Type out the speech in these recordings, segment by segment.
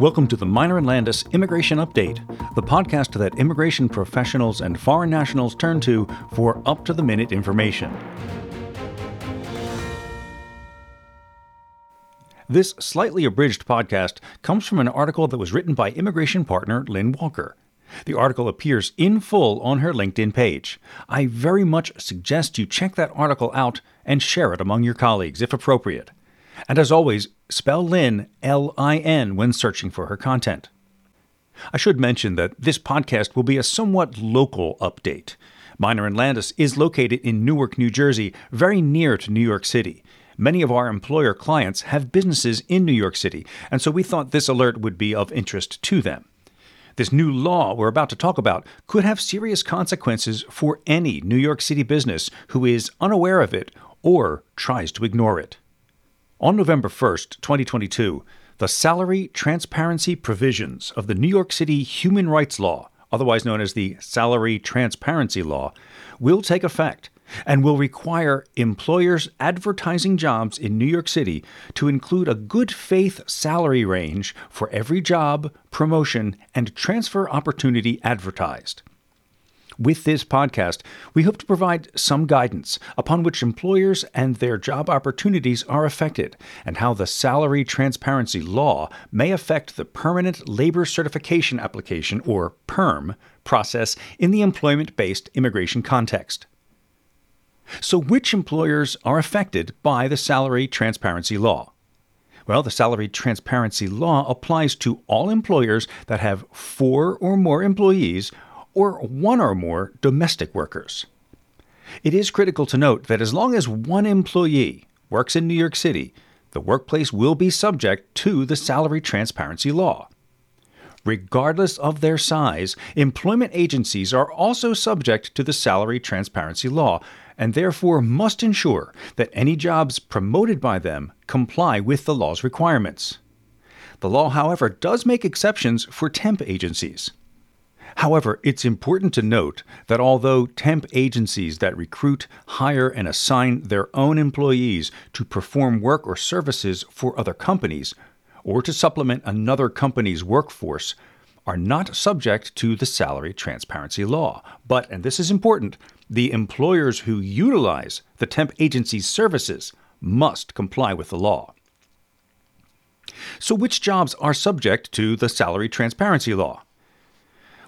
Welcome to the Meyner and Landis Immigration Update, the podcast that immigration professionals and foreign nationals turn to for up to the minute information. This slightly abridged podcast comes from an article that was written by immigration partner Lynn Walker. The article appears in full on her LinkedIn page. I very much suggest you check that article out and share it among your colleagues if appropriate. And as always, spell Lynn L I N when searching for her content. I should mention that this podcast will be a somewhat local update. Meyner and Landis is located in Newark, New Jersey, very near to New York City. Many of our employer clients have businesses in New York City, and so we thought this alert would be of interest to them. This new law we're about to talk about could have serious consequences for any New York City business who is unaware of it or tries to ignore it. On November 1st, 2022, the salary transparency provisions of the New York City Human Rights Law, otherwise known as the Salary Transparency Law, will take effect and will require employers advertising jobs in New York City to include a good faith salary range for every job, promotion, and transfer opportunity advertised. With this podcast, we hope to provide some guidance upon which employers and their job opportunities are affected, and how the salary transparency law may affect the permanent labor certification application, or PERM, process in the employment based immigration context. So, which employers are affected by the salary transparency law? Well, the salary transparency law applies to all employers that have four or more employees or one or more domestic workers. It is critical to note that as long as one employee works in New York City, the workplace will be subject to the salary transparency law. Regardless of their size, employment agencies are also subject to the salary transparency law and therefore must ensure that any jobs promoted by them comply with the law's requirements. The law, however, does make exceptions for temp agencies. However, it's important to note that although temp agencies that recruit, hire, and assign their own employees to perform work or services for other companies, or to supplement another company's workforce, are not subject to the salary transparency law. But, and this is important, the employers who utilize the temp agency's services must comply with the law. So, which jobs are subject to the salary transparency law?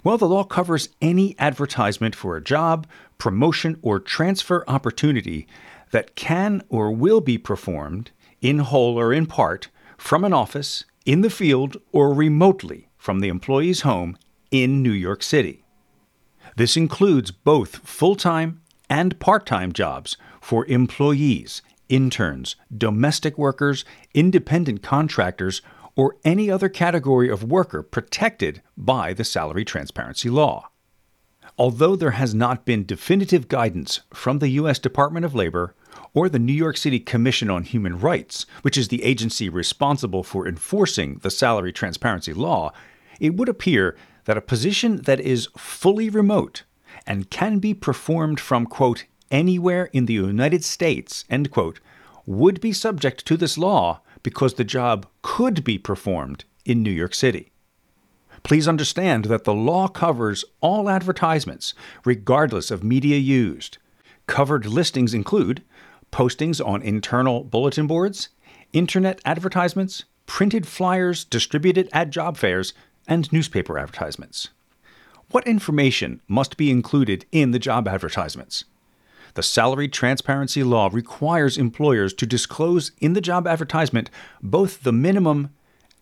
Well, the law covers any advertisement for a job, promotion, or transfer opportunity that can or will be performed, in whole or in part, from an office, in the field, or remotely from the employee's home in New York City. This includes both full time and part time jobs for employees, interns, domestic workers, independent contractors, or any other category of worker protected by the salary transparency law. Although there has not been definitive guidance from the U.S. Department of Labor or the New York City Commission on Human Rights, which is the agency responsible for enforcing the salary transparency law, it would appear that a position that is fully remote and can be performed from, quote, anywhere in the United States, end quote, would be subject to this law because the job could be performed in New York City. Please understand that the law covers all advertisements, regardless of media used. Covered listings include postings on internal bulletin boards, internet advertisements, printed flyers distributed at job fairs, and newspaper advertisements. What information must be included in the job advertisements? The salary transparency law requires employers to disclose in the job advertisement both the minimum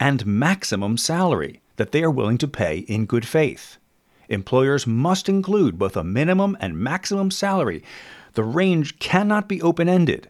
and maximum salary that they are willing to pay in good faith. Employers must include both a minimum and maximum salary. The range cannot be open ended.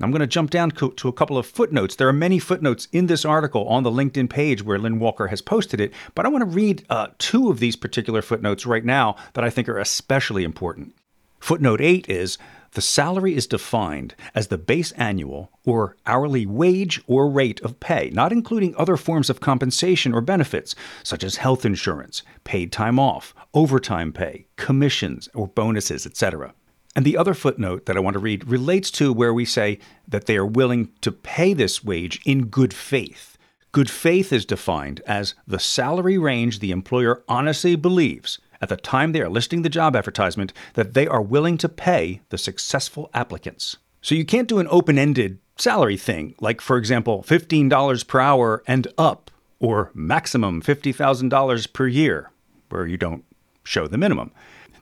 I'm going to jump down to a couple of footnotes. There are many footnotes in this article on the LinkedIn page where Lynn Walker has posted it, but I want to read uh, two of these particular footnotes right now that I think are especially important. Footnote 8 is the salary is defined as the base annual or hourly wage or rate of pay, not including other forms of compensation or benefits, such as health insurance, paid time off, overtime pay, commissions or bonuses, etc. And the other footnote that I want to read relates to where we say that they are willing to pay this wage in good faith. Good faith is defined as the salary range the employer honestly believes at the time they are listing the job advertisement that they are willing to pay the successful applicants. So you can't do an open ended salary thing, like, for example, $15 per hour and up, or maximum $50,000 per year, where you don't show the minimum.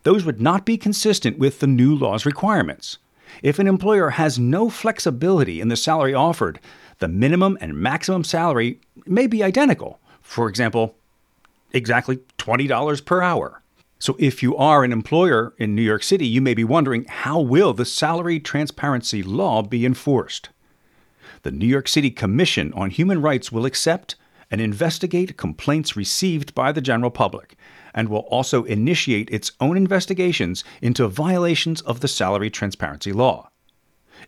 Those would not be consistent with the new law's requirements. If an employer has no flexibility in the salary offered, the minimum and maximum salary may be identical. For example, exactly $20 per hour. So if you are an employer in New York City, you may be wondering how will the salary transparency law be enforced? The New York City Commission on Human Rights will accept and investigate complaints received by the general public and will also initiate its own investigations into violations of the salary transparency law.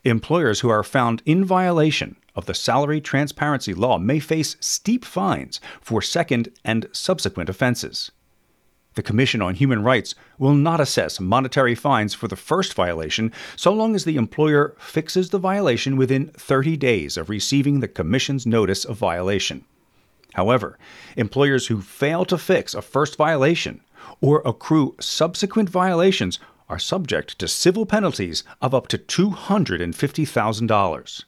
Employers who are found in violation of the salary transparency law may face steep fines for second and subsequent offenses. The Commission on Human Rights will not assess monetary fines for the first violation so long as the employer fixes the violation within 30 days of receiving the Commission's notice of violation. However, employers who fail to fix a first violation or accrue subsequent violations are subject to civil penalties of up to $250,000.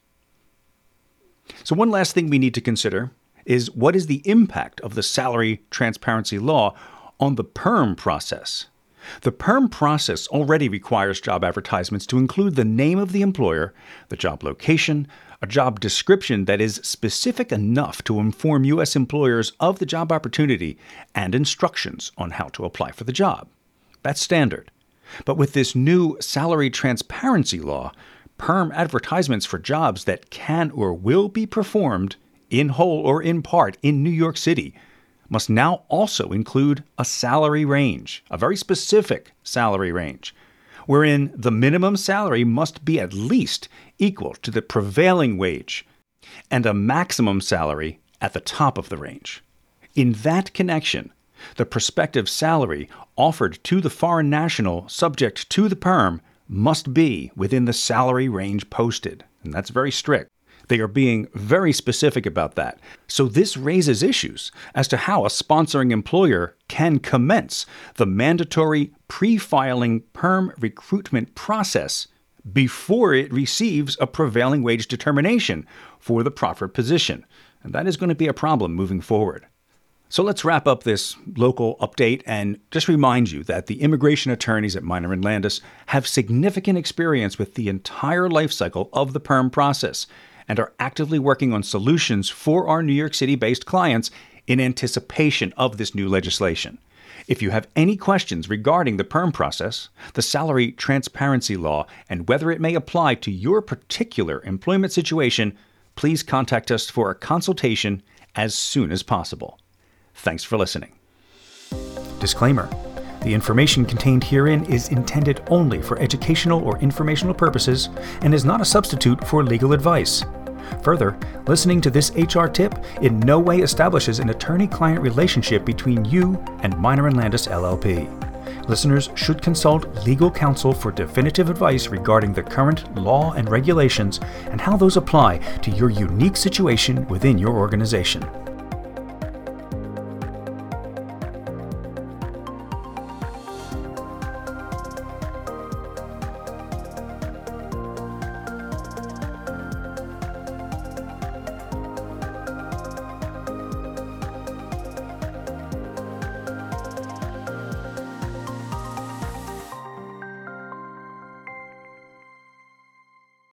So, one last thing we need to consider is what is the impact of the salary transparency law on the PERM process? The PERM process already requires job advertisements to include the name of the employer, the job location, a job description that is specific enough to inform U.S. employers of the job opportunity, and instructions on how to apply for the job. That's standard. But with this new salary transparency law, perm advertisements for jobs that can or will be performed in whole or in part in New York City must now also include a salary range, a very specific salary range, wherein the minimum salary must be at least equal to the prevailing wage and a maximum salary at the top of the range. In that connection, the prospective salary offered to the foreign national subject to the perm must be within the salary range posted, and that's very strict. They are being very specific about that. So, this raises issues as to how a sponsoring employer can commence the mandatory pre filing perm recruitment process before it receives a prevailing wage determination for the proffered position. And that is going to be a problem moving forward. So let's wrap up this local update and just remind you that the immigration attorneys at Meyner and Landis have significant experience with the entire life cycle of the perm process and are actively working on solutions for our New York City based clients in anticipation of this new legislation. If you have any questions regarding the perm process, the salary transparency law, and whether it may apply to your particular employment situation, please contact us for a consultation as soon as possible. Thanks for listening. Disclaimer The information contained herein is intended only for educational or informational purposes and is not a substitute for legal advice. Further, listening to this HR tip in no way establishes an attorney client relationship between you and Meyner and Landis LLP. Listeners should consult legal counsel for definitive advice regarding the current law and regulations and how those apply to your unique situation within your organization.